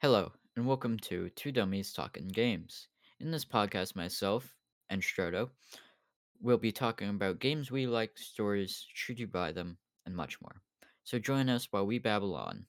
Hello, and welcome to Two Dummies Talking Games. In this podcast, myself and Stroto will be talking about games we like, stories, should you buy them, and much more. So join us while we babble on.